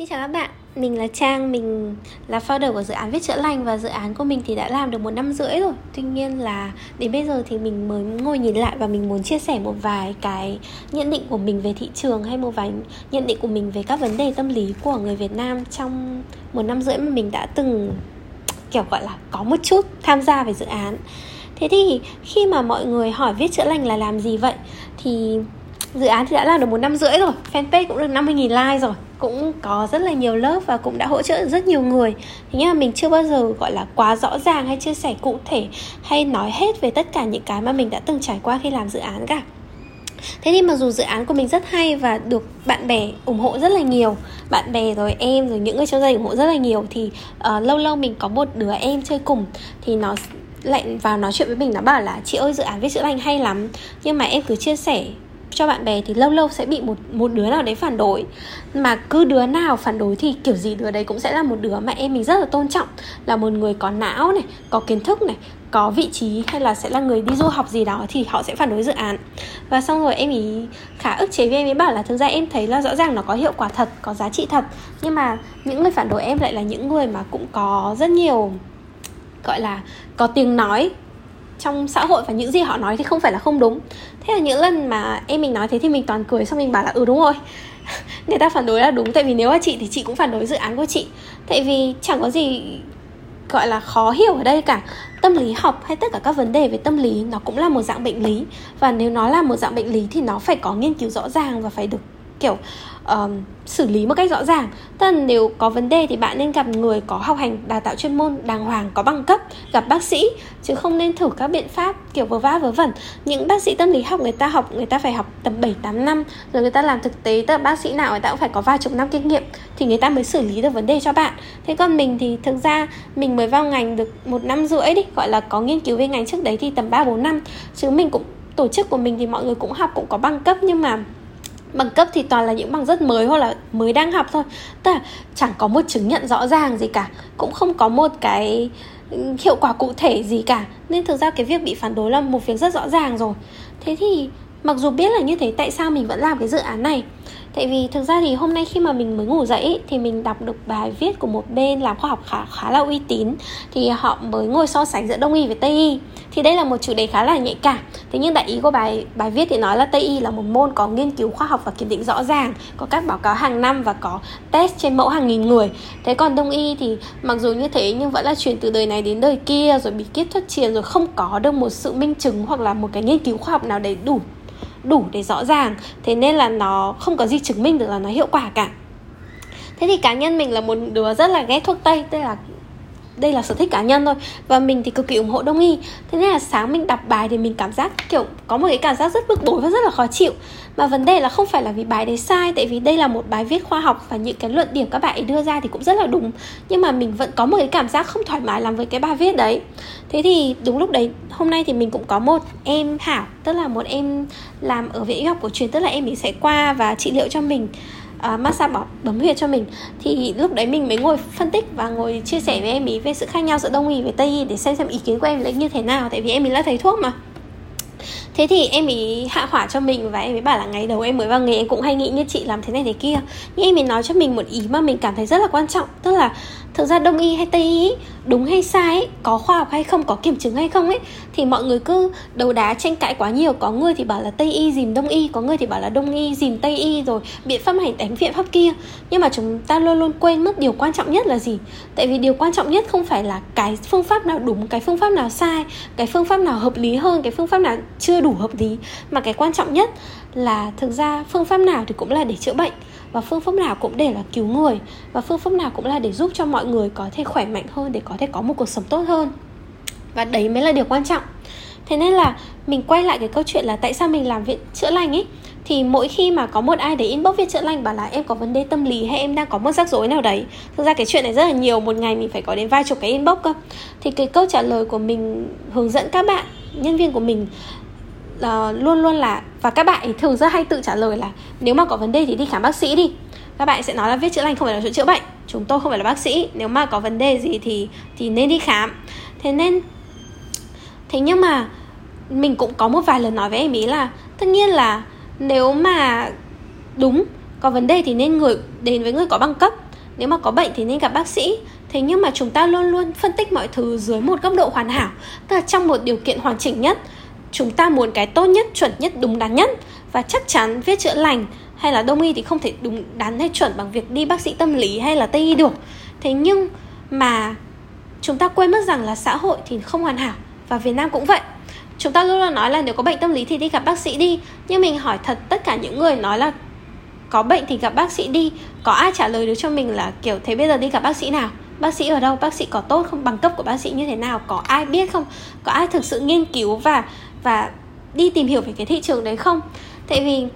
Xin chào các bạn, mình là Trang, mình là founder của dự án Viết Chữa Lành và dự án của mình thì đã làm được một năm rưỡi rồi. Tuy nhiên là đến bây giờ thì mình mới ngồi nhìn lại và mình muốn chia sẻ một vài cái nhận định của mình về thị trường hay một vài nhận định của mình về các vấn đề tâm lý của người Việt Nam trong một năm rưỡi mà mình đã từng kiểu gọi là có một chút tham gia về dự án. Thế thì khi mà mọi người hỏi Viết Chữa Lành là làm gì vậy thì dự án thì đã làm được một năm rưỡi rồi fanpage cũng được 50.000 like rồi. Cũng có rất là nhiều lớp và cũng đã hỗ trợ rất nhiều người. Thế nhưng mà mình chưa bao giờ gọi là quá rõ ràng hay chia sẻ cụ thể hay nói hết về tất cả những cái mà mình đã từng trải qua khi làm dự án cả. Thế thì mặc dù dự án của mình rất hay và được bạn bè ủng hộ rất là nhiều Bạn bè rồi em rồi những người trong gia đình ủng hộ rất là nhiều Thì uh, lâu lâu mình có một đứa em chơi cùng Thì nó lại vào nói chuyện với mình nó bảo là Chị ơi dự án viết chữa lành hay lắm Nhưng mà em cứ chia sẻ cho bạn bè thì lâu lâu sẽ bị một một đứa nào đấy phản đối. Mà cứ đứa nào phản đối thì kiểu gì đứa đấy cũng sẽ là một đứa mà em mình rất là tôn trọng. Là một người có não này, có kiến thức này, có vị trí hay là sẽ là người đi du học gì đó thì họ sẽ phản đối dự án. Và xong rồi em ý khá ức chế với em ấy bảo là thực ra em thấy là rõ ràng nó có hiệu quả thật, có giá trị thật. Nhưng mà những người phản đối em lại là những người mà cũng có rất nhiều, gọi là, có tiếng nói trong xã hội và những gì họ nói thì không phải là không đúng. Thế là những lần mà em mình nói thế thì mình toàn cười, xong mình bảo là ừ đúng rồi. Người ta phản đối là đúng, tại vì nếu là chị thì chị cũng phản đối dự án của chị. Tại vì chẳng có gì gọi là khó hiểu ở đây cả. Tâm lý học hay tất cả các vấn đề về tâm lý nó cũng là một dạng bệnh lý. Và nếu nó là một dạng bệnh lý thì nó phải có nghiên cứu rõ ràng và phải được kiểu um, xử lý một cách rõ ràng. Tức là nếu có vấn đề thì bạn nên gặp người có học hành đào tạo chuyên môn đàng hoàng có bằng cấp gặp bác sĩ chứ không nên thử các biện pháp kiểu vớ vã vớ vẩn. Những bác sĩ tâm lý học người ta học người ta phải học tầm 7 8 năm rồi người ta làm thực tế tức là bác sĩ nào người ta cũng phải có vài chục năm kinh nghiệm thì người ta mới xử lý được vấn đề cho bạn. Thế còn mình thì thực ra mình mới vào ngành được một năm rưỡi đi gọi là có nghiên cứu về ngành trước đấy thì tầm 3 4 năm. Chứ mình cũng tổ chức của mình thì mọi người cũng học cũng có bằng cấp nhưng mà bằng cấp thì toàn là những bằng rất mới hoặc là mới đang học thôi. Tức là chẳng có một chứng nhận rõ ràng gì cả, cũng không có một cái ừ, hiệu quả cụ thể gì cả. Nên thực ra cái việc bị phản đối là một việc rất rõ ràng rồi. Thế thì mặc dù biết là như thế, tại sao mình vẫn làm cái dự án này? Tại vì thực ra thì hôm nay khi mà mình mới ngủ dậy thì mình đọc được bài viết của một bên làm khoa học khá khá là uy tín. Thì họ mới ngồi so sánh giữa đông y và tây y. Thì đây là một chủ đề khá là nhạy cảm. Thế nhưng đại ý của bài bài viết thì nói là tây y là một môn có nghiên cứu khoa học và kiểm định rõ ràng, có các báo cáo hàng năm và có test trên mẫu hàng nghìn người. Thế còn đông y thì mặc dù như thế nhưng vẫn là chuyển từ đời này đến đời kia, rồi bí kíp thất truyền, rồi không có được một sự minh chứng hoặc là một cái nghiên cứu khoa học nào đầy đủ đủ để rõ ràng. Thế nên là nó không có gì chứng minh được là nó hiệu quả cả. Thế thì cá nhân mình là một đứa rất là ghét thuốc tây, tức là đây là sở thích cá nhân thôi. Và mình thì cực kỳ ủng hộ đông y thế nên là sáng mình đọc bài thì mình cảm giác, kiểu, có một cái cảm giác rất bức bối và rất là khó chịu. Mà vấn đề là không phải là vì bài đấy sai, tại vì đây là một bài viết khoa học và những cái luận điểm các bạn ấy đưa ra thì cũng rất là đúng. Nhưng mà mình vẫn có một cái cảm giác không thoải mái làm với cái bài viết đấy. Thế thì đúng lúc đấy, hôm nay thì mình cũng có một em hảo tức là một em làm ở viện y học cổ truyền, tức là em ấy sẽ qua và trị liệu cho mình uh, massage bóp bấm huyệt cho mình. Thì lúc đấy mình mới ngồi phân tích và ngồi chia sẻ với em ý về sự khác nhau giữa đông y và tây y để xem xem ý kiến của em là như thế nào tại vì em ý là thầy thuốc mà. Thế thì em ý hạ hỏa cho mình và em ấy bảo là ngày đầu em mới vào nghề em cũng hay nghĩ như chị làm thế này thế kia. Nhưng em ấy nói cho mình một ý mà mình cảm thấy rất là quan trọng tức là thực ra đông y hay tây y đúng hay sai ấy, có khoa học hay không có kiểm chứng hay không ấy thì mọi người cứ đầu đá tranh cãi quá nhiều. Có người thì bảo là tây y dìm đông y có người thì bảo là đông y dìm tây y rồi biện pháp này đánh biện pháp kia. Nhưng mà chúng ta luôn luôn quên mất điều quan trọng nhất là gì? Tại vì điều quan trọng nhất không phải là cái phương pháp nào đúng cái phương pháp nào sai cái phương pháp nào hợp lý hơn cái phương pháp nào chưa đủ hợp lý. Mà cái quan trọng nhất là thực ra phương pháp nào thì cũng là để chữa bệnh và phương pháp nào cũng để là cứu người. Và phương pháp nào cũng là để giúp cho mọi người có thể khỏe mạnh hơn, để có thể có một cuộc sống tốt hơn. Và đấy mới là điều quan trọng. Thế nên là mình quay lại cái câu chuyện là tại sao mình làm viện chữa lành ấy thì mỗi khi mà có một ai để inbox viện chữa lành bảo là em có vấn đề tâm lý hay em đang có một rắc rối nào đấy? Thực ra cái chuyện này rất là nhiều, một ngày mình phải có đến vài chục cái inbox cơ. Thì cái câu trả lời của mình hướng dẫn các bạn, nhân viên của mình uh, luôn luôn là và các bạn ấy thường rất hay tự trả lời là nếu mà có vấn đề thì đi khám bác sĩ đi. Các bạn sẽ nói là viết chữa lành không phải là chữa bệnh. Chúng tôi không phải là bác sĩ. Nếu mà có vấn đề gì thì thì nên đi khám. Thế nên thế nhưng mà mình cũng có một vài lần nói với em ý là tất nhiên là nếu mà đúng có vấn đề thì nên người đến với người có bằng cấp. Nếu mà có bệnh thì nên gặp bác sĩ. Thế nhưng mà chúng ta luôn luôn phân tích mọi thứ dưới một góc độ hoàn hảo tức là trong một điều kiện hoàn chỉnh nhất chúng ta muốn cái tốt nhất, chuẩn nhất, đúng đắn nhất. Và chắc chắn viết chữa lành hay là đông y thì không thể đúng đắn hay chuẩn bằng việc đi bác sĩ tâm lý hay là tây y được. Thế nhưng mà chúng ta quên mất rằng là xã hội thì không hoàn hảo, và việt nam cũng vậy. Chúng ta luôn luôn nói là nếu có bệnh tâm lý thì đi gặp bác sĩ đi. Nhưng mình hỏi thật, tất cả những người nói là có bệnh thì gặp bác sĩ đi. Có ai trả lời được cho mình là kiểu, thế bây giờ đi gặp bác sĩ nào? Bác sĩ ở đâu? Bác sĩ có tốt không? Bằng cấp của bác sĩ như thế nào? Có ai biết không? Có ai thực sự nghiên cứu và và đi tìm hiểu về cái thị trường đấy không? Tại vì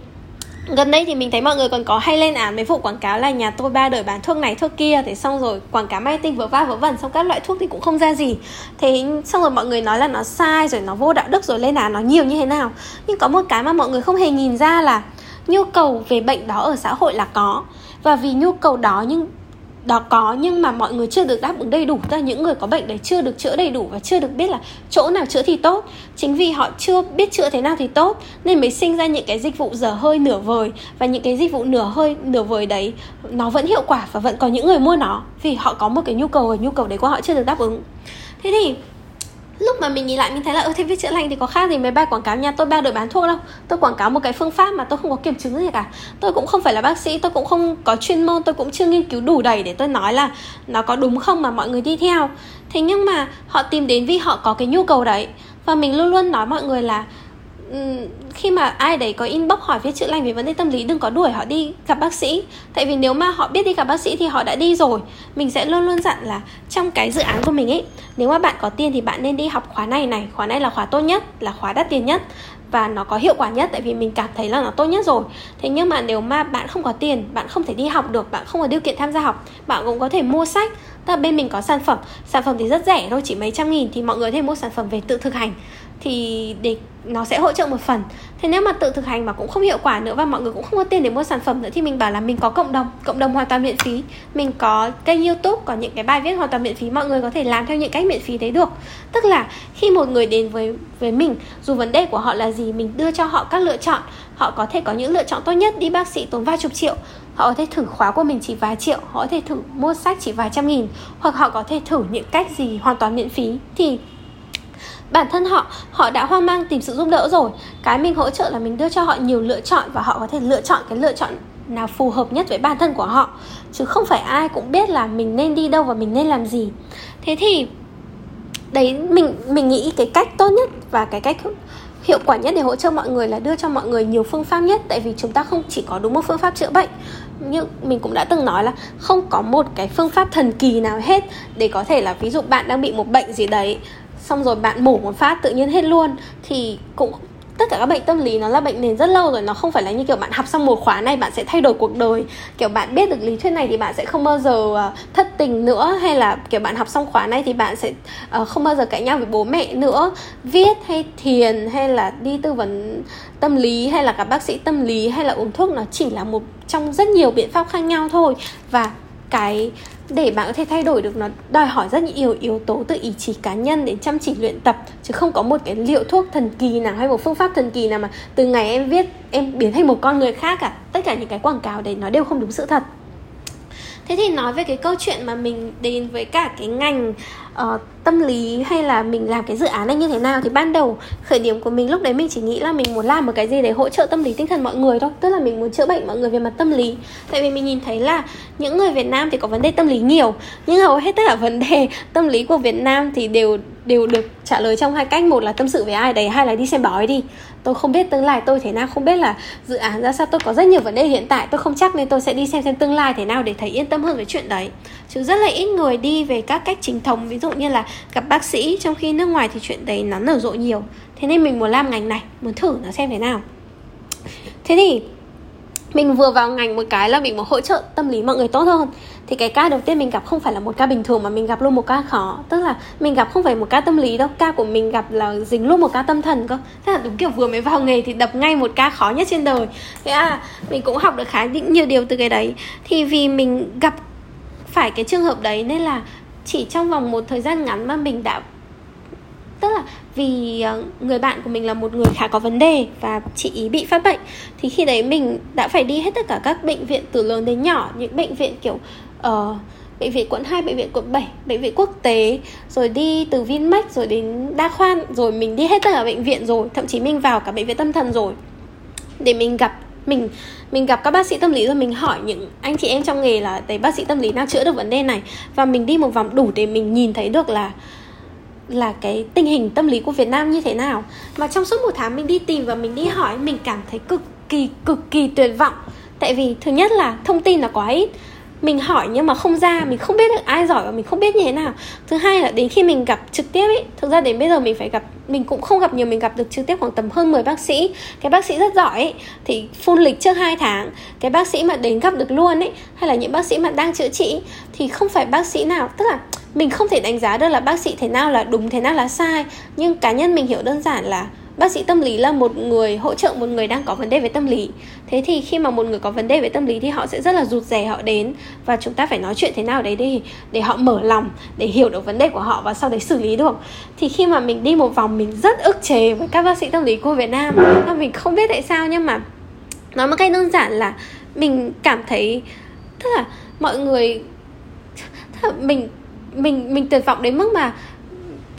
gần đây thì mình thấy mọi người còn có hay lên án mấy vụ quảng cáo là nhà tôi ba đời bán thuốc này, thuốc kia, thế xong rồi quảng cáo marketing vớ va vớ vẩn, xong các loại thuốc thì cũng không ra gì. Thế xong rồi mọi người nói là nó sai, rồi nó vô đạo đức, rồi lên án nó nhiều như thế nào? Nhưng có một cái mà mọi người không hề nhìn ra là nhu cầu về bệnh đó ở xã hội là có. Và vì nhu cầu đó nhưng đó có, nhưng mà mọi người chưa được đáp ứng đầy đủ. Tức là những người có bệnh đấy chưa được chữa đầy đủ và chưa được biết là chỗ nào chữa thì tốt. Chính vì họ chưa biết chữa thế nào thì tốt, nên mới sinh ra những cái dịch vụ dở hơi nửa vời. Và những cái dịch vụ nửa hơi, nửa vời đấy, nó vẫn hiệu quả và vẫn có những người mua nó. Vì họ có một cái nhu cầu và nhu cầu đấy của họ chưa được đáp ứng. Thế thì lúc mà mình nhìn lại, mình thấy là, ơ, thế viết chữa lành thì có khác gì mấy bài quảng cáo nhà tôi bao đời bán thuốc đâu. Tôi quảng cáo một cái phương pháp mà tôi không có kiểm chứng gì cả. Tôi cũng không phải là bác sĩ, tôi cũng không có chuyên môn, tôi cũng chưa nghiên cứu đủ đầy để tôi nói là nó có đúng không mà mọi người đi theo. Thế nhưng mà họ tìm đến vì họ có cái nhu cầu đấy. Và mình luôn luôn nói mọi người là Ừ, khi mà ai đấy có inbox hỏi viết chữa lành về vấn đề tâm lý, đừng có đuổi họ đi, gặp bác sĩ. Tại vì nếu mà họ biết đi gặp bác sĩ thì họ đã đi rồi. Mình sẽ luôn luôn dặn là trong cái dự án của mình ấy, nếu mà bạn có tiền thì bạn nên đi học khóa này này. Khóa này là khóa tốt nhất, là khóa đắt tiền nhất và nó có hiệu quả nhất tại vì mình cảm thấy là nó tốt nhất rồi. Thế nhưng mà nếu mà bạn không có tiền, bạn không thể đi học được, bạn không có điều kiện tham gia học, bạn cũng có thể mua sách. Tức là bên mình có sản phẩm sản phẩm thì rất rẻ thôi, chỉ mấy trăm nghìn thì mọi người có thể mua sản phẩm về tự thực hành thì để nó sẽ hỗ trợ một phần. Thế nếu mà tự thực hành mà cũng không hiệu quả nữa và mọi người cũng không có tiền để mua sản phẩm nữa thì mình bảo là mình có cộng đồng cộng đồng hoàn toàn miễn phí. Mình có kênh youtube, có những cái bài viết hoàn toàn miễn phí, mọi người có thể làm theo những cách miễn phí đấy được. Tức là khi một người đến với với mình, dù vấn đề của họ là gì, mình đưa cho họ các lựa chọn. Họ có thể có những lựa chọn tốt nhất, đi bác sĩ tốn vài chục triệu. Họ có thể thử khóa của mình chỉ vài triệu, họ có thể thử mua sách chỉ vài trăm nghìn. Hoặc họ có thể thử những cách gì hoàn toàn miễn phí thì bản thân họ họ đã hoang mang tìm sự giúp đỡ rồi. Cái mình hỗ trợ là mình đưa cho họ nhiều lựa chọn và họ có thể lựa chọn cái lựa chọn nào phù hợp nhất với bản thân của họ. Chứ không phải ai cũng biết là mình nên đi đâu và mình nên làm gì. Thế thì, đấy, mình mình nghĩ cái cách tốt nhất và cái cách hiệu quả nhất để hỗ trợ mọi người là đưa cho mọi người nhiều phương pháp nhất. Tại vì chúng ta không chỉ có đúng một phương pháp chữa bệnh. Nhưng mình cũng đã từng nói là không có một cái phương pháp thần kỳ nào hết để có thể là ví dụ bạn đang bị một bệnh gì đấy xong rồi bạn mổ một phát tự nhiên hết luôn, thì cũng, tất cả các bệnh tâm lý nó là bệnh nền rất lâu rồi, nó không phải là như kiểu bạn học xong một khóa này bạn sẽ thay đổi cuộc đời. Kiểu bạn biết được lý thuyết này thì bạn sẽ không bao giờ ờ, thất tình nữa, hay là kiểu bạn học xong khóa này thì bạn sẽ ờ, không bao giờ cãi nhau với bố mẹ nữa. Viết hay thiền hay là đi tư vấn tâm lý hay là gặp bác sĩ tâm lý hay là uống thuốc nó chỉ là một trong rất nhiều biện pháp khác nhau thôi. Và cái để bạn có thể thay đổi được nó, đòi hỏi rất nhiều yếu tố từ ý chí cá nhân đến chăm chỉ luyện tập. Chứ không có một cái liệu thuốc thần kỳ nào hay một phương pháp thần kỳ nào mà từ ngày em viết, em biến thành một con người khác cả. Tất cả những cái quảng cáo đấy nó đều không đúng sự thật thế thì nói về cái câu chuyện mà mình đến với cả cái ngành uh, tâm lý hay là mình làm cái dự án này như thế nào thì ban đầu khởi điểm của mình lúc đấy mình chỉ nghĩ là mình muốn làm một cái gì để hỗ trợ tâm lý tinh thần mọi người thôi. Tức là mình muốn chữa bệnh mọi người về mặt tâm lý. Tại vì mình nhìn thấy là những người Việt Nam thì có vấn đề tâm lý nhiều nhưng hầu hết tất cả vấn đề tâm lý của Việt Nam thì đều đều được trả lời trong hai cách. Một là tâm sự với ai đấy hai là đi xem bói đi tôi không biết tương lai tôi thế nào. Không biết là dự án ra sao. Tôi có rất nhiều vấn đề hiện tại. Tôi không chắc nên tôi sẽ đi xem xem tương lai thế nào để thấy yên tâm hơn với chuyện đấy. Chứ rất là ít người đi về các cách chính thống. Ví dụ như là gặp bác sĩ trong khi nước ngoài thì chuyện đấy nó nở rộ nhiều. Thế nên mình muốn làm ngành này. Muốn thử nó xem thế nào. Thế thì mình vừa vào ngành một cái là mình muốn hỗ trợ tâm lý mọi người tốt hơn thì cái ca đầu tiên mình gặp không phải là một ca bình thường mà mình gặp luôn một ca khó. Tức là mình gặp không phải một ca tâm lý đâu. Ca của mình gặp là dính luôn một ca tâm thần cơ. Thế là đúng kiểu vừa mới vào nghề thì đập ngay một ca khó nhất trên đời. Thế à mình cũng học được khá nhiều điều từ cái đấy. Thì vì mình gặp phải cái trường hợp đấy nên là chỉ trong vòng một thời gian ngắn mà mình đã tức là vì ờ, người bạn của mình là một người khá có vấn đề và chị ý bị phát bệnh. Thì khi đấy mình đã phải đi hết tất cả các bệnh viện từ lớn đến nhỏ, những bệnh viện kiểu uh, bệnh viện quận 2, bệnh viện quận 7, bệnh viện quốc tế rồi đi từ Vinmec rồi đến đa khoa rồi mình đi hết tất cả bệnh viện rồi thậm chí mình vào cả bệnh viện tâm thần rồi. Để mình gặp mình mình gặp các bác sĩ tâm lý rồi mình hỏi những anh chị em trong nghề là thấy bác sĩ tâm lý nào chữa được vấn đề này? Và mình đi một vòng đủ để mình nhìn thấy được là là cái tình hình tâm lý của Việt Nam như thế nào. Mà trong suốt một tháng mình đi tìm và mình đi hỏi mình cảm thấy cực kỳ cực kỳ tuyệt vọng. Tại vì thứ nhất là thông tin là quá ít mình hỏi nhưng mà không ra mình không biết được ai giỏi và mình không biết như thế nào. Thứ hai là đến khi mình gặp trực tiếp ấy thực ra đến bây giờ mình phải gặp mình cũng không gặp nhiều mình gặp được trực tiếp khoảng tầm hơn 10 bác sĩ. Cái bác sĩ rất giỏi ấy, thì phun lịch trước 2 tháng. Cái bác sĩ mà đến gặp được luôn ấy hay là những bác sĩ mà đang chữa trị thì không phải bác sĩ nào tức là mình không thể đánh giá được là bác sĩ thế nào là đúng thế nào là sai. Nhưng cá nhân mình hiểu đơn giản là bác sĩ tâm lý là một người hỗ trợ một người đang có vấn đề về tâm lý. Thế thì khi mà một người có vấn đề về tâm lý thì họ sẽ rất là rụt rè họ đến và chúng ta phải nói chuyện thế nào đấy để để họ mở lòng, để hiểu được vấn đề của họ và sau đấy xử lý được. Thì khi mà mình đi một vòng mình rất ức chế với các bác sĩ tâm lý của Việt Nam và mình không biết tại sao nhưng mà nói một cách đơn giản là mình cảm thấy, tức là mọi người, tức là mình mình mình tuyệt vọng đến mức mà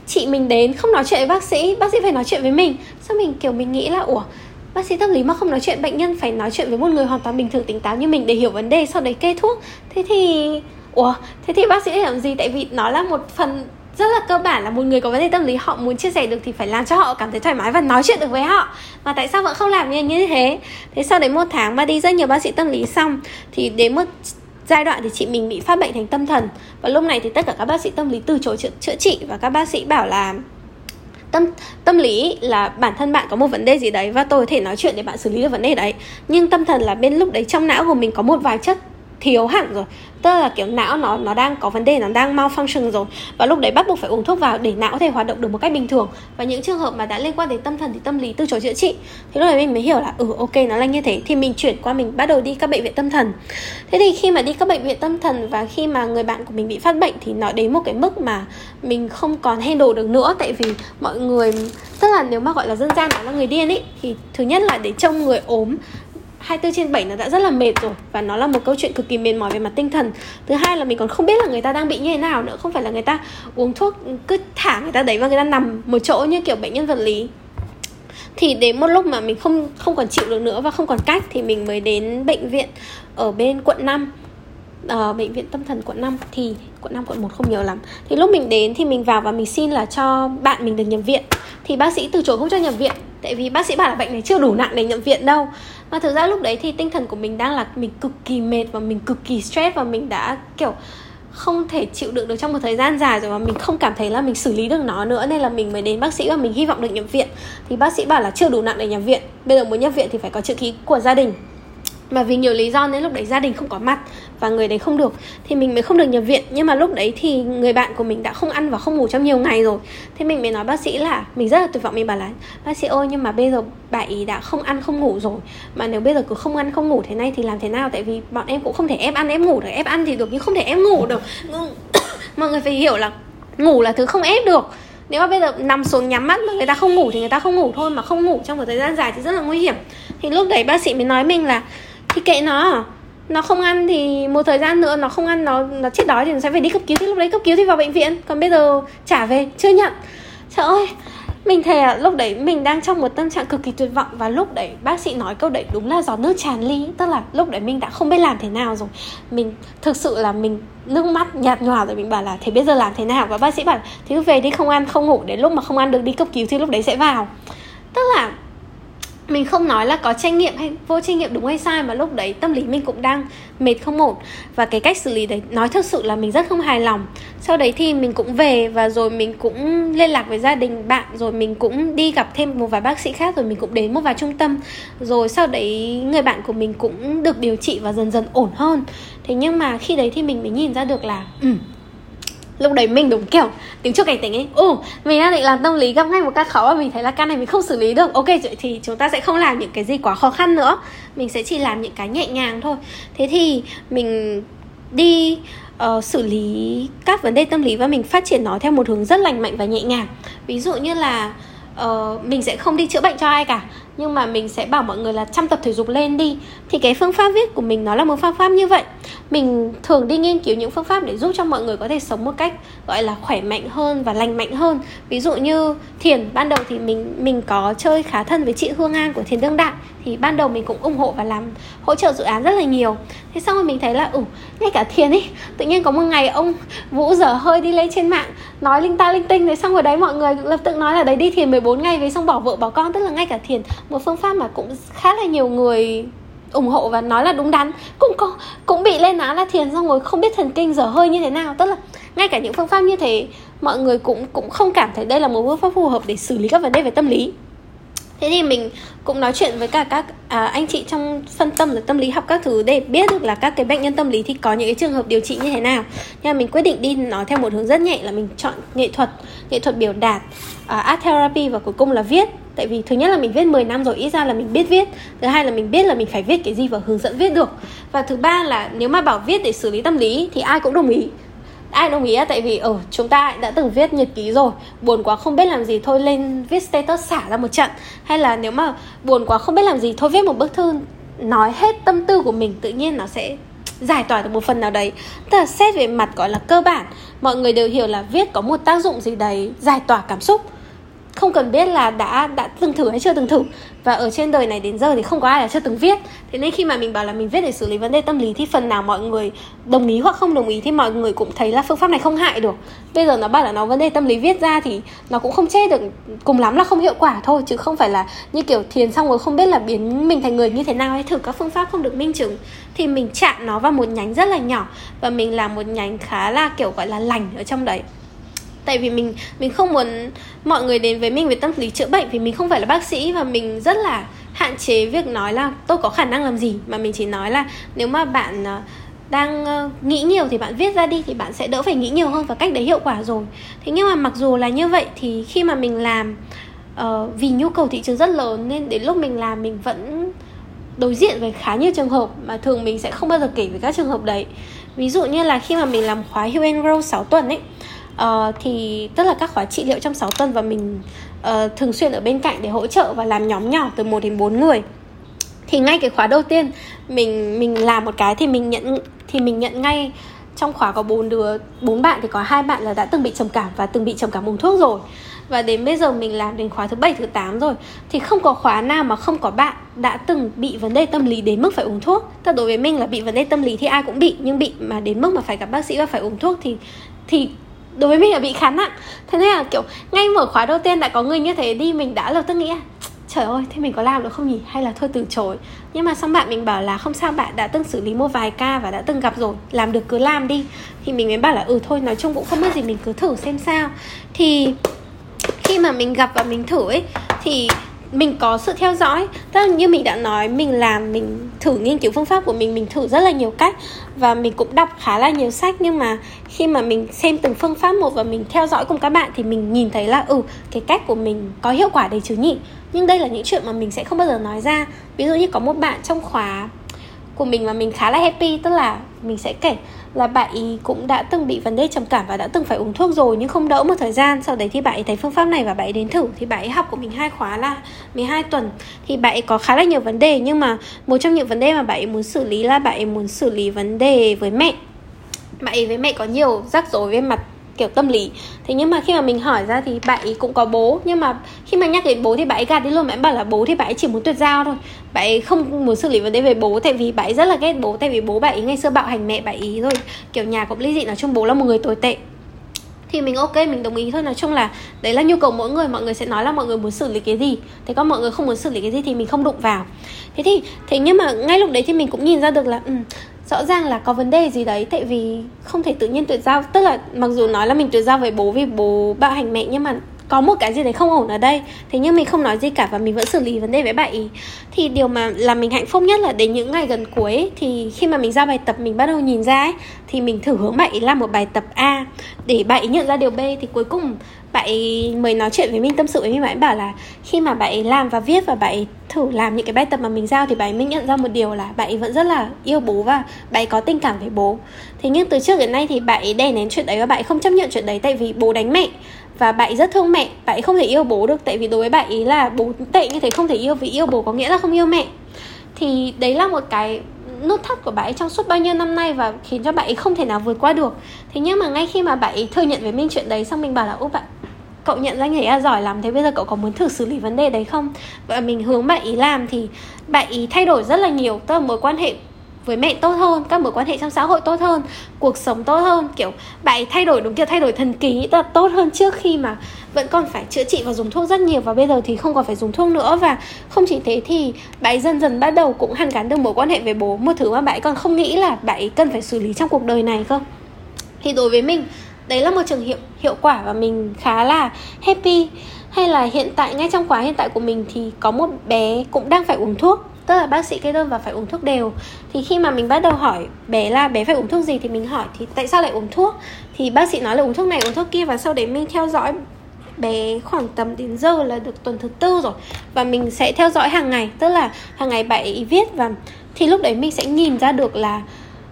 chị mình đến không nói chuyện với bác sĩ bác sĩ phải nói chuyện với mình. Sao mình kiểu mình nghĩ là ủa bác sĩ tâm lý mà không nói chuyện bệnh nhân phải nói chuyện với một người hoàn toàn bình thường tỉnh táo như mình để hiểu vấn đề sau đấy kê thuốc. Thế thì ủa thế thì bác sĩ làm gì? Tại vì nó là một phần rất là cơ bản là một người có vấn đề tâm lý họ muốn chia sẻ được thì phải làm cho họ cảm thấy thoải mái và nói chuyện được với họ. Mà tại sao vẫn không làm như, như thế? Thế sau đấy một tháng mà đi rất nhiều bác sĩ tâm lý xong thì đến một giai đoạn thì chị mình bị phát bệnh thành tâm thần. Và lúc này thì tất cả các bác sĩ tâm lý từ chối chữa, chữa trị. Và các bác sĩ bảo là tâm tâm lý là bản thân bạn có một vấn đề gì đấy và tôi có thể nói chuyện để bạn xử lý được vấn đề đấy. Nhưng tâm thần là bên lúc đấy trong não của mình có một vài chất thiếu hẳn rồi. Tức là kiểu não nó nó đang có vấn đề, nó đang malfunction rồi. Và lúc đấy bắt buộc phải uống thuốc vào để não có thể hoạt động được một cách bình thường. Và những trường hợp mà đã liên quan đến tâm thần thì tâm lý từ chối chữa trị. Thì lúc đấy mình mới hiểu là ừ ok, nó là như thế. Thì mình chuyển qua, mình bắt đầu đi các bệnh viện tâm thần. Thế thì khi mà đi các bệnh viện tâm thần và khi mà người bạn của mình bị phát bệnh thì nó đến một cái mức mà mình không còn handle được nữa. Tại vì mọi người, tức là nếu mà gọi là dân gian nó là người điên ấy thì thứ nhất là để trông người ốm 24 trên 7 nó đã rất là mệt rồi. Và nó là một câu chuyện cực kỳ mệt mỏi về mặt tinh thần. Thứ hai là mình còn không biết là người ta đang bị như thế nào nữa. Không phải là người ta uống thuốc, cứ thả người ta đấy và người ta nằm một chỗ như kiểu bệnh nhân vật lý. Thì đến một lúc mà mình không không còn chịu được nữa và không còn cách thì mình mới đến bệnh viện ở bên quận 5 uh, bệnh viện tâm thần quận 5 thì quận 5 quận 1 không nhớ lắm. Thì lúc mình đến thì mình vào và mình xin là cho bạn mình được nhập viện. Thì bác sĩ từ chối không cho nhập viện tại vì bác sĩ bảo là bệnh này chưa đủ nặng để nhập viện đâu. Mà thực ra lúc đấy thì tinh thần của mình đang là mình cực kỳ mệt và mình cực kỳ stress và mình đã kiểu không thể chịu đựng được trong một thời gian dài rồi mà mình không cảm thấy là mình xử lý được nó nữa nên là mình mới đến bác sĩ và mình hy vọng được nhập viện. Thì bác sĩ bảo là chưa đủ nặng để nhập viện bây giờ muốn nhập viện thì phải có chữ ký của gia đình mà vì nhiều lý do nên lúc đấy gia đình không có mặt và người đấy không được, thì mình mới không được nhập viện. Nhưng mà lúc đấy thì người bạn của mình đã không ăn và không ngủ trong nhiều ngày rồi. Thế mình mới nói bác sĩ là, mình rất là tuyệt vọng, mình bảo là, bác sĩ ơi, nhưng mà bây giờ bạn ý đã không ăn, không ngủ rồi. Mà nếu bây giờ cứ không ăn, không ngủ thế này thì làm thế nào tại vì bọn em cũng không thể ép ăn, ép ngủ được. Ép ăn thì được, nhưng không thể ép ngủ được. Mọi người phải hiểu là ngủ là thứ không ép được. Nếu mà bây giờ nằm xuống nhắm mắt mà người ta không ngủ thì người ta không ngủ thôi, mà không ngủ trong một thời gian dài thì rất là nguy hiểm. Thì lúc đấy bác sĩ mới nói mình là thì kệ nó. Nó không ăn thì một thời gian nữa nó không ăn nó nó chết đói thì nó sẽ phải đi cấp cứu. Thì lúc đấy cấp cứu thì vào bệnh viện. Còn bây giờ trả về chưa nhận. Trời ơi mình thề à, lúc đấy mình đang trong một tâm trạng cực kỳ tuyệt vọng. Và lúc đấy bác sĩ nói câu đấy đúng là giọt nước tràn ly. Tức là lúc đấy mình đã không biết làm thế nào rồi. Mình thực sự là mình nước mắt nhạt nhòa rồi. Mình bảo là thế bây giờ làm thế nào? Và bác sĩ bảo thì cứ về đi không ăn không ngủ. Đến lúc mà không ăn được đi cấp cứu thì lúc đấy sẽ vào. Tức là mình không nói là có trách nhiệm hay vô trách nhiệm đúng hay sai mà lúc đấy tâm lý mình cũng đang mệt không ổn. Và cái cách xử lý đấy nói thật sự là mình rất không hài lòng. Sau đấy thì mình cũng về và rồi mình cũng liên lạc với gia đình bạn rồi mình cũng đi gặp thêm một vài bác sĩ khác rồi mình cũng đến một vài trung tâm. Rồi sau đấy người bạn của mình cũng được điều trị và dần dần ổn hơn. Thế nhưng mà khi đấy thì mình mới nhìn ra được là ừ, lúc đấy mình đúng kiểu tiếng trước cảnh tỉnh ấy. Ồ mình đang định làm tâm lý gặp ngay một ca khó và mình thấy là ca này mình không xử lý được. Ok thì chúng ta sẽ không làm những cái gì quá khó khăn nữa. Mình sẽ chỉ làm những cái nhẹ nhàng thôi. Thế thì mình đi uh, xử lý các vấn đề tâm lý và mình phát triển nó theo một hướng rất lành mạnh và nhẹ nhàng. Ví dụ như là uh, mình sẽ không đi chữa bệnh cho ai cả nhưng mà mình sẽ bảo mọi người là chăm tập thể dục lên đi. Thì cái phương pháp viết của mình nó là một phương pháp như vậy. Mình thường đi nghiên cứu những phương pháp để giúp cho mọi người có thể sống một cách, gọi là, khỏe mạnh hơn và lành mạnh hơn. Ví dụ như thiền, ban đầu thì mình mình có chơi khá thân với chị Hương An của thiền đương đại thì ban đầu mình cũng ủng hộ và làm, hỗ trợ dự án rất là nhiều. Thế xong rồi mình thấy là ủ ngay cả thiền ấy, tự nhiên có một ngày ông vũ dở hơi đi lên trên mạng, nói linh ta linh tinh thế xong rồi đấy, mọi người lập tức nói là đấy, đi thiền 14 ngày về xong bỏ vợ bỏ con. Tức là ngay cả thiền, một phương pháp mà cũng khá là nhiều người ủng hộ và nói là đúng đắn. Cũng có, cũng bị lên án là thiền xong rồi không biết thần kinh dở hơi như thế nào. Tức là ngay cả những phương pháp như thế, mọi người cũng cũng không cảm thấy đây là một phương pháp phù hợp để xử lý các vấn đề về tâm lý thế thì mình cũng nói chuyện với cả các à, anh chị trong phân tâm và tâm lý học các thứ để biết được là các cái bệnh nhân tâm lý thì có những cái trường hợp điều trị như thế nào. Nhưng mà mình quyết định đi nói theo một hướng rất nhẹ là mình chọn nghệ thuật nghệ thuật biểu đạt à, art therapy và cuối cùng là viết. Tại vì thứ nhất là mình viết 10 năm rồi ít ra là mình biết viết. Thứ hai là mình biết là mình phải viết cái gì và hướng dẫn viết được. Và thứ ba là nếu mà bảo viết để xử lý tâm lý thì ai cũng đồng ý ai đồng ý tại vì ở ừ, chúng ta đã từng viết nhật ký rồi. Buồn quá không biết làm gì thôi lên viết status xả ra một trận. Hay là nếu mà buồn quá không biết làm gì thôi viết một bức thư nói hết tâm tư của mình tự nhiên nó sẽ giải tỏa được một phần nào đấy. Tức là xét về mặt gọi là cơ bản mọi người đều hiểu là viết có một tác dụng gì đấy giải tỏa cảm xúc không cần biết là đã đã từng thử hay chưa từng thử. Và ở trên đời này đến giờ thì không có ai là chưa từng viết. Thế nên khi mà mình bảo là mình viết để xử lý vấn đề tâm lý thì phần nào mọi người đồng ý hoặc không đồng ý thì mọi người cũng thấy là phương pháp này không hại được. Bây giờ nó bảo là nó vấn đề tâm lý viết ra thì nó cũng không chết được, cùng lắm là không hiệu quả thôi, chứ không phải là như kiểu thiền xong rồi không biết là biến mình thành người như thế nào hay thử các phương pháp không được minh chứng. Thì mình chạm nó vào một nhánh rất là nhỏ và mình làm một nhánh khá là kiểu gọi là lành ở trong đấy tại vì mình mình không muốn mọi người đến với mình về tâm lý chữa bệnh vì mình không phải là bác sĩ và mình rất là hạn chế việc nói là tôi có khả năng làm gì. Mà mình chỉ nói là nếu mà bạn ờ, đang ờ, nghĩ nhiều thì bạn viết ra đi thì bạn sẽ đỡ phải nghĩ nhiều hơn và cách đấy hiệu quả rồi. Thế nhưng mà mặc dù là như vậy thì khi mà mình làm uh, vì nhu cầu thị trường rất lớn nên đến lúc mình làm mình vẫn đối diện với khá nhiều trường hợp mà thường mình sẽ không bao giờ kể về các trường hợp đấy. Ví dụ như là khi mà mình làm khóa Hugh and Grow 6 tuần ấy uh, thì tức là các khóa trị liệu trong 6 tuần và mình uh, thường xuyên ở bên cạnh để hỗ trợ và làm nhóm nhỏ từ 1 đến 4 người. Thì ngay cái khóa đầu tiên mình mình làm một cái thì mình nhận thì mình nhận ngay trong khóa có bốn đứa bốn bạn thì có hai bạn là đã từng bị trầm cảm và từng bị trầm cảm uống thuốc rồi. Và đến bây giờ mình làm đến khóa thứ bảy thứ 8 rồi. Thì không có khóa nào mà không có bạn đã từng bị vấn đề tâm lý đến mức phải uống thuốc. Thật đối với mình là bị vấn đề tâm lý thì ai cũng bị nhưng bị mà đến mức mà phải gặp bác sĩ và phải uống thuốc thì thì đối với mình là bị khá nặng thế nên là, kiểu, ngay mở khóa đầu tiên đã có người như thế đi, mình đã lập tức nghĩ trời ơi, thế mình có làm được không nhỉ? Hay là thôi từ chối? Nhưng mà xong bạn mình bảo là, không sao bạn, đã từng xử lý một vài ca và đã từng gặp rồi, làm được cứ làm đi. Thì mình mới bảo là ừ thôi, nói chung cũng không biết gì, mình cứ thử xem sao. Thì khi mà mình gặp và mình thử ấy, thì mình có sự theo dõi. Tức là như mình đã nói, mình làm, mình thử nghiên cứu phương pháp của mình mình thử rất là nhiều cách và mình cũng đọc khá là nhiều sách. Nhưng mà khi mà mình xem từng phương pháp một và mình theo dõi cùng các bạn thì mình nhìn thấy là ừ cái cách của mình có hiệu quả đấy chứ nhỉ nhưng đây là những chuyện mà mình sẽ không bao giờ nói ra. Ví dụ như có một bạn trong khóa của mình mà mình khá là happy, tức là mình sẽ kể là bạn ý cũng đã từng bị vấn đề trầm cảm và đã từng phải uống thuốc rồi nhưng không đỡ một thời gian. Sau đấy thì bạn ấy thấy phương pháp này và bạn ấy đến thử. Thì bạn ấy học của mình hai khóa là 12 tuần. Thì bạn ấy có khá là nhiều vấn đề nhưng mà một trong những vấn đề mà bạn ấy muốn xử lý là bạn ấy muốn xử lý vấn đề với mẹ. Bạn ấy với mẹ có nhiều rắc rối về mặt kiểu tâm lý. Thế nhưng mà khi mà mình hỏi ra thì bạn ấy cũng có bố. Nhưng mà khi mà nhắc đến bố thì bạn ấy gạt đi luôn. Bạn ấy bảo là bố thì bạn ấy chỉ muốn tuyệt giao thôi. Bạn ấy không muốn xử lý vấn đề về bố tại vì bạn ấy rất là ghét bố. Tại vì bố bạn ấy ngày xưa bạo hành mẹ bạn ấy rồi kiểu nhà cũng ly dị nói chung bố là một người tồi tệ. Thì mình ok mình đồng ý thôi. Nói chung là đấy là nhu cầu mỗi người. Mọi người sẽ nói là mọi người muốn xử lý cái gì. Thế còn mọi người không muốn xử lý cái gì thì mình không đụng vào. Thế thì thế nhưng mà ngay lúc đấy thì mình cũng nhìn ra được là ừ, rõ ràng là có vấn đề gì đấy tại vì không thể tự nhiên tuyệt giao. Tức là mặc dù nói là mình tuyệt giao với bố vì bố bạo hành mẹ nhưng mà có một cái gì đấy không ổn ở đây. Thế nhưng mình không nói gì cả và mình vẫn xử lý vấn đề với bạn ý. Thì điều mà làm mình hạnh phúc nhất là đến những ngày gần cuối thì khi mà mình ra bài tập mình bắt đầu nhìn ra ấy, thì mình thử hướng bạn ý làm một bài tập A để bạn ý nhận ra điều B. Thì cuối cùng bạn ấy mới nói chuyện với mình tâm sự với mình bạn ấy bảo là khi mà bạn ấy làm và viết và bạn ấy thử làm những cái bài tập mà mình giao thì bạn ấy mới nhận ra một điều là bạn ấy vẫn rất là yêu bố và bạn ấy có tình cảm với bố thế nhưng từ trước đến nay thì bạn ấy đè nén chuyện đấy và bạn ấy không chấp nhận chuyện đấy tại vì bố đánh mẹ và bạn ấy rất thương mẹ bạn ấy không thể yêu bố được tại vì đối với bạn ấy là bố tệ như thế không thể yêu vì yêu bố có nghĩa là không yêu mẹ thì đấy là một cái nút thắt của bạn ấy trong suốt bao nhiêu năm nay và khiến cho bạn ấy không thể nào vượt qua được thế nhưng mà ngay khi mà bạn ấy thừa nhận với mình chuyện đấy xong mình bảo là ô bạn cậu nhận ra người là giỏi lắm thế, bây giờ cậu có muốn thử xử lý vấn đề đấy không? Và mình hướng bạn ý làm thì bạn ý thay đổi rất là nhiều, tức là mối quan hệ với mẹ tốt hơn, các mối quan hệ trong xã hội tốt hơn, cuộc sống tốt hơn, kiểu, bạn ấy thay đổi, đúng kiểu thay đổi thần kỳ tức là tốt hơn trước khi mà vẫn còn phải chữa trị và dùng thuốc rất nhiều, và bây giờ thì không còn phải dùng thuốc nữa. Và không chỉ thế thì bạn ấy dần dần bắt đầu cũng hàn gắn được mối quan hệ với bố, một thứ mà bạn ấy còn không nghĩ là bạn ấy cần phải xử lý trong cuộc đời này cơ. Thì đối với mình đấy là một trường hiệu hiệu quả và mình khá là happy. Hay là hiện tại, ngay trong khóa hiện tại của mình thì có một bé cũng đang phải uống thuốc, tức là bác sĩ kê đơn và phải uống thuốc đều. Thì khi mà mình bắt đầu hỏi bé là bé phải uống thuốc gì thì mình hỏi, thì tại sao lại uống thuốc? Thì bác sĩ nói là uống thuốc này, uống thuốc kia. Và sau đấy mình theo dõi bé khoảng tầm đến giờ là được tuần thứ tư rồi. Và mình sẽ theo dõi hàng ngày, tức là hàng ngày bạn ấy viết và thì lúc đấy mình sẽ nhìn ra được là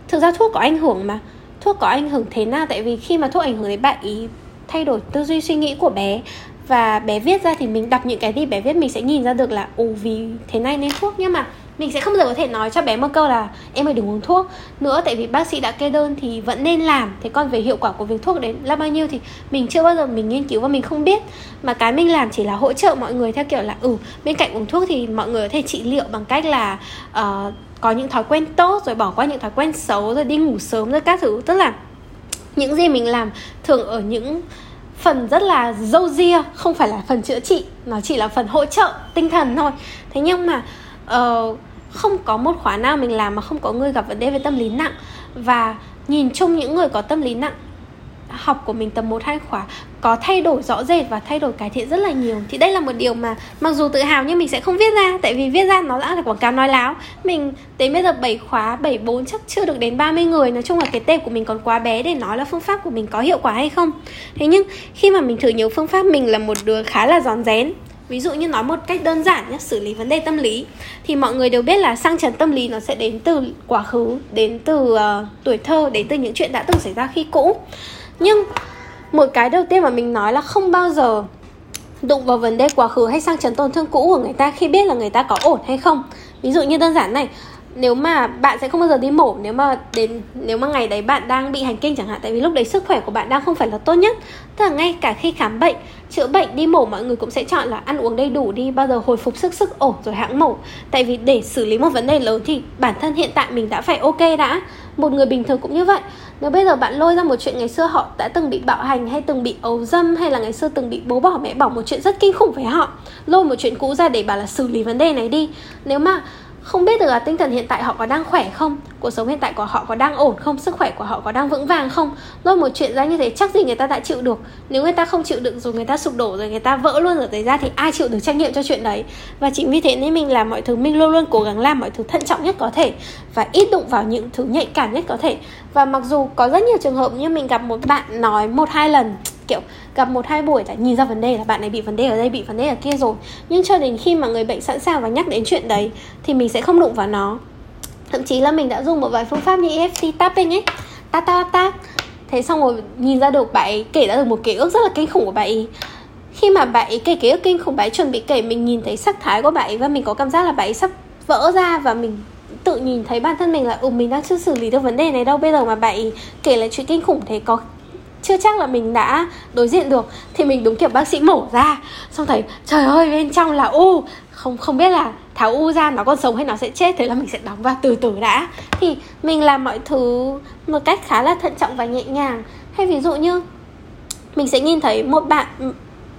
thực ra thuốc có ảnh hưởng mà thuốc có ảnh hưởng thế nào? Tại vì khi mà thuốc ảnh hưởng đến bạn ý thay đổi tư duy suy nghĩ của bé. Và bé viết ra thì mình đọc những cái gì bé viết mình sẽ nhìn ra được là ồ vì thế này nên thuốc. Nhưng mà mình sẽ không bao giờ có thể nói cho bé một câu là em ơi đừng uống thuốc. Nữa tại vì bác sĩ đã kê đơn thì vẫn nên làm. Thế còn về hiệu quả của việc thuốc đến là bao nhiêu thì mình chưa bao giờ mình nghiên cứu và mình không biết. Mà cái mình làm chỉ là hỗ trợ mọi người theo kiểu là ừ bên cạnh uống thuốc thì mọi người có thể trị liệu bằng cách là uh, có những thói quen tốt rồi bỏ qua những thói quen xấu rồi đi ngủ sớm rồi các thứ. Tức là những gì mình làm thường ở những phần rất là dâu ria không phải là phần chữa trị nó chỉ là phần hỗ trợ tinh thần thôi. Thế nhưng mà uh, không có một khóa nào mình làm mà không có người gặp vấn đề về tâm lý nặng. Và nhìn chung những người có tâm lý nặng học của mình tầm 1 hai khóa có thay đổi rõ rệt và thay đổi cải thiện rất là nhiều. Thì đây là một điều mà mặc dù tự hào nhưng mình sẽ không viết ra tại vì viết ra nó đã là quảng cáo nói láo. Mình đến bây giờ 7 khóa 7 4 chắc chưa được đến 30 người. Nói chung là cái tệp của mình còn quá bé để nói là phương pháp của mình có hiệu quả hay không. Thế nhưng khi mà mình thử nhiều phương pháp mình là một đứa khá là giòn rén. Ví dụ như nói một cách đơn giản nhé xử lý vấn đề tâm lý. Thì mọi người đều biết là sang chấn tâm lý nó sẽ đến từ quá khứ đến từ uh, tuổi thơ đến từ những chuyện đã từng xảy ra khi cũ nhưng một cái đầu tiên mà mình nói là không bao giờ đụng vào vấn đề quá khứ hay sang chấn tổn thương cũ của người ta khi biết là người ta có ổn hay không. Ví dụ như đơn giản này, nếu mà bạn sẽ không bao giờ đi mổ, nếu mà đến, nếu mà ngày đấy bạn đang bị hành kinh chẳng hạn, tại vì lúc đấy sức khỏe của bạn đang không phải là tốt nhất. Tức là ngay cả khi khám bệnh, chữa bệnh, đi mổ, mọi người cũng sẽ chọn là ăn uống đầy đủ đi, bao giờ hồi phục sức sức ổn rồi hãng mổ. Tại vì để xử lý một vấn đề lớn thì bản thân hiện tại mình đã phải ok đã. Một người bình thường cũng như vậy nếu bây giờ bạn lôi ra một chuyện ngày xưa họ đã từng bị bạo hành hay từng bị ấu dâm hay là ngày xưa từng bị bố bỏ mẹ bỏ một chuyện rất kinh khủng với họ. Lôi một chuyện cũ ra để bảo là xử lý vấn đề này đi. Nếu mà không biết được là tinh thần hiện tại họ có đang khỏe không, cuộc sống hiện tại của họ có đang ổn không, sức khỏe của họ có đang vững vàng không? Lôi một chuyện ra như thế, chắc gì người ta đã chịu được. Nếu người ta không chịu được rồi, người ta sụp đổ rồi, người ta vỡ luôn ở đấy ra thì ai chịu được trách nhiệm cho chuyện đấy? Và chính vì thế nên mình làm mọi thứ, mình luôn luôn cố gắng làm mọi thứ thận trọng nhất có thể và ít đụng vào những thứ nhạy cảm nhất có thể. Và mặc dù có rất nhiều trường hợp như mình gặp một bạn nói một hai lần kiểu, gặp một hai buổi là nhìn ra vấn đề là bạn này bị vấn đề ở đây, bị vấn đề ở kia rồi. Nhưng cho đến khi mà người bệnh sẵn sàng và nhắc đến chuyện đấy, thì mình sẽ không đụng vào nó. Thậm chí là mình đã dùng một vài phương pháp như EFT tapping ấy. Tap tap tap thế xong rồi nhìn ra được bạn ấy kể ra được một ký ức rất là kinh khủng của bạn ấy. Khi mà bạn ấy kể ký ức kinh khủng bạn ấy chuẩn bị kể, mình nhìn thấy sắc thái của bạn ấy và mình có cảm giác là bạn ấy sắp vỡ ra và mình tự nhìn thấy bản thân mình là ừ mình đang chưa xử lý được vấn đề này đâu, bây giờ mà bạn ấy kể lại chuyện kinh khủng thế có chưa chắc là mình đã đối diện được thì mình đúng kiểu bác sĩ mổ ra. Xong thấy trời ơi bên trong là u. Không không biết là tháo u ra nó còn sống hay nó sẽ chết thế là mình sẽ đóng vào từ từ đã. Thì mình làm mọi thứ một cách khá là thận trọng và nhẹ nhàng. Hay ví dụ như mình sẽ nhìn thấy một bạn ừ,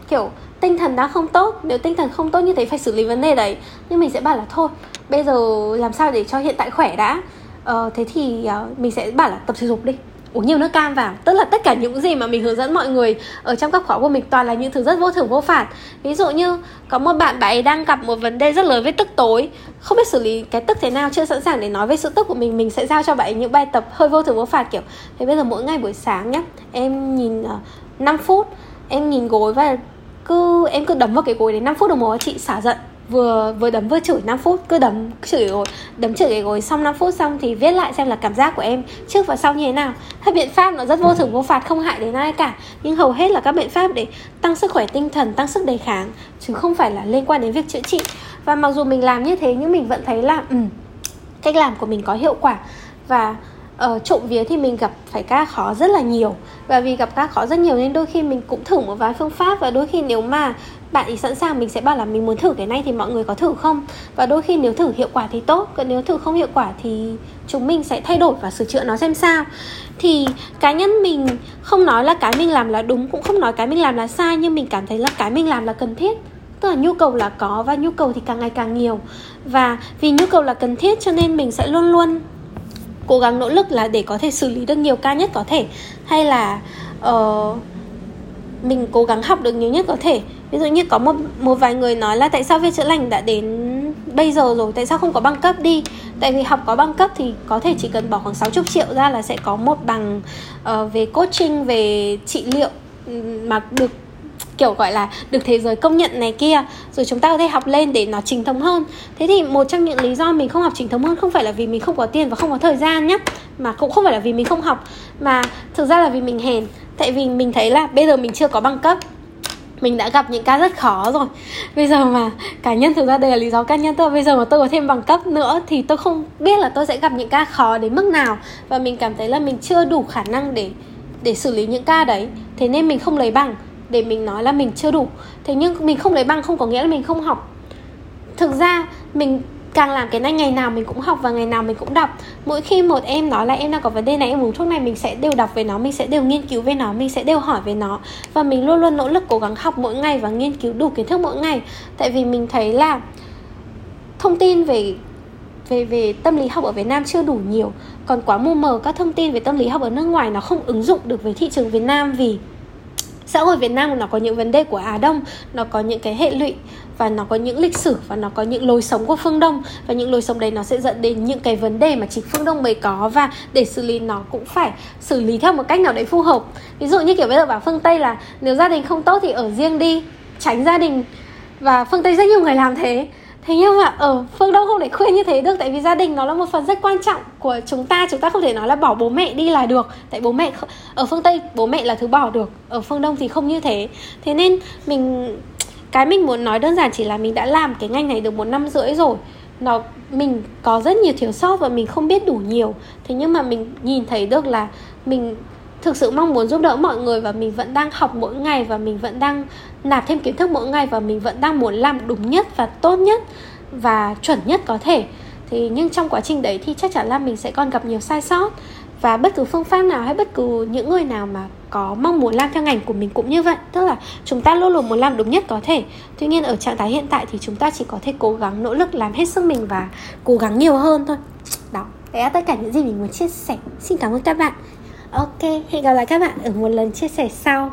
kiểu tinh thần đang không tốt. Nếu tinh thần không tốt như thế phải xử lý vấn đề đấy. Nhưng mình sẽ bảo là thôi bây giờ làm sao để cho hiện tại khỏe đã. Ờ, thế thì uh, mình sẽ bảo là tập thể dục đi uống nhiều nước cam vào. Tức là tất cả những gì mà mình hướng dẫn mọi người ở trong các khóa của mình toàn là những thứ rất vô thưởng vô phạt. Ví dụ như có một bạn bạn ấy đang gặp một vấn đề rất lớn với tức tối. Không biết xử lý cái tức thế nào chưa sẵn sàng để nói về sự tức của mình. Mình sẽ giao cho bạn ấy những bài tập hơi vô thưởng vô phạt kiểu thế bây giờ mỗi ngày buổi sáng nhá em nhìn ờ, uh, 5 phút em nhìn gối và cứ em cứ đấm vào cái gối đến 5 phút đồng hồ chị xả giận vừa vừa đấm vừa chửi 5 phút cứ đấm chửi rồi đấm chửi cái gối xong 5 phút xong thì viết lại xem là cảm giác của em trước và sau như thế nào. Các biện pháp nó rất vô thưởng vô phạt không hại đến ai cả. Nhưng hầu hết là các biện pháp để tăng sức khỏe tinh thần tăng sức đề kháng chứ không phải là liên quan đến việc chữa trị. Và mặc dù mình làm như thế nhưng mình vẫn thấy là ừ, cách làm của mình có hiệu quả. Và uh, trộm vía thì mình gặp phải các khó rất là nhiều và vì gặp các khó rất nhiều nên đôi khi mình cũng thử một vài phương pháp và đôi khi nếu mà bạn ý sẵn sàng, mình sẽ bảo là mình muốn thử cái này thì mọi người có thử không? Và đôi khi nếu thử hiệu quả thì tốt, còn nếu thử không hiệu quả thì chúng mình sẽ thay đổi và sửa chữa nó xem sao. Thì cá nhân mình không nói là cái mình làm là đúng, cũng không nói cái mình làm là sai, nhưng mình cảm thấy là cái mình làm là cần thiết. Tức là nhu cầu là có và nhu cầu thì càng ngày càng nhiều. Và vì nhu cầu là cần thiết cho nên mình sẽ luôn luôn cố gắng nỗ lực là để có thể xử lý được nhiều ca nhất có thể. Hay là uh, mình cố gắng học được nhiều nhất có thể. Ví dụ như có một một vài người nói là tại sao việc chữa lành đã đến bây giờ rồi tại sao không có bằng cấp đi? Tại vì học có bằng cấp thì có thể chỉ cần bỏ khoảng 60 triệu ra là sẽ có một bằng uh, về coaching về trị liệu mà được kiểu gọi là được thế giới công nhận này kia, rồi chúng ta có thể học lên để nó chính thống hơn. Thế thì một trong những lý do mình không học chính thống hơn không phải là vì mình không có tiền và không có thời gian nhé mà cũng không phải là vì mình không học, mà thực ra là vì mình hèn. Tại vì mình thấy là bây giờ mình chưa có bằng cấp, mình đã gặp những ca rất khó rồi. Bây giờ mà cá nhân, thực ra đây là lý do cá nhân tôi bây giờ mà tôi có thêm bằng cấp nữa thì tôi không biết là tôi sẽ gặp những ca khó đến mức nào. Và mình cảm thấy là mình chưa đủ khả năng để để xử lý những ca đấy. Thế nên mình không lấy bằng để mình nói là mình chưa đủ. Thế nhưng mình không lấy bằng không có nghĩa là mình không học. Thực ra, mình càng làm cái này, ngày nào mình cũng học và ngày nào mình cũng đọc. Mỗi khi một em nói là em đang có vấn đề này, em uống thuốc này, mình sẽ đều đọc về nó, mình sẽ đều nghiên cứu về nó, mình sẽ đều hỏi về nó. Và mình luôn luôn nỗ lực cố gắng học mỗi ngày và nghiên cứu đủ kiến thức mỗi ngày. Tại vì mình thấy là thông tin về về về tâm lý học ở Việt Nam chưa đủ nhiều. Còn quá mù mờ các thông tin về tâm lý học ở nước ngoài nó không ứng dụng được với thị trường Việt Nam vì xã hội Việt Nam nó có những vấn đề của Á Đông, nó có những cái hệ lụy và nó có những lịch sử và nó có những lối sống của phương Đông. Và những lối sống đấy nó sẽ dẫn đến những cái vấn đề mà chỉ phương Đông mới có và để xử lý nó cũng phải xử lý theo một cách nào đấy phù hợp. Ví dụ như kiểu bây giờ bảo phương Tây là nếu gia đình không tốt thì ở riêng đi, tránh gia đình. Và phương Tây rất nhiều người làm thế thế nhưng mà ở phương đông không thể khuyên như thế được, tại vì gia đình nó là một phần rất quan trọng của chúng ta chúng ta không thể nói là bỏ bố mẹ đi là được. Tại bố mẹ ở phương tây, bố mẹ là thứ bỏ được, ở phương đông thì không như thế. Thế nên mình, cái mình muốn nói đơn giản chỉ là mình đã làm cái ngành này được một năm rưỡi rồi. Nó, mình có rất nhiều thiếu sót và mình không biết đủ nhiều. Thế nhưng mà mình nhìn thấy được là mình thực sự mong muốn giúp đỡ mọi người và mình vẫn đang học mỗi ngày và mình vẫn đang nạp thêm kiến thức mỗi ngày và mình vẫn đang muốn làm đúng nhất và tốt nhất và chuẩn nhất có thể. Thì nhưng trong quá trình đấy thì chắc chắn là mình sẽ còn gặp nhiều sai sót và bất cứ phương pháp nào hay bất cứ những người nào mà có mong muốn làm theo ngành của mình cũng như vậy. Tức là chúng ta luôn luôn muốn làm đúng nhất có thể. Tuy nhiên ở trạng thái hiện tại thì chúng ta chỉ có thể cố gắng nỗ lực làm hết sức mình và cố gắng nhiều hơn thôi. Đó, đấy là tất cả những gì mình muốn chia sẻ. Xin cảm ơn các bạn ok hẹn gặp lại các bạn ở một lần chia sẻ sau.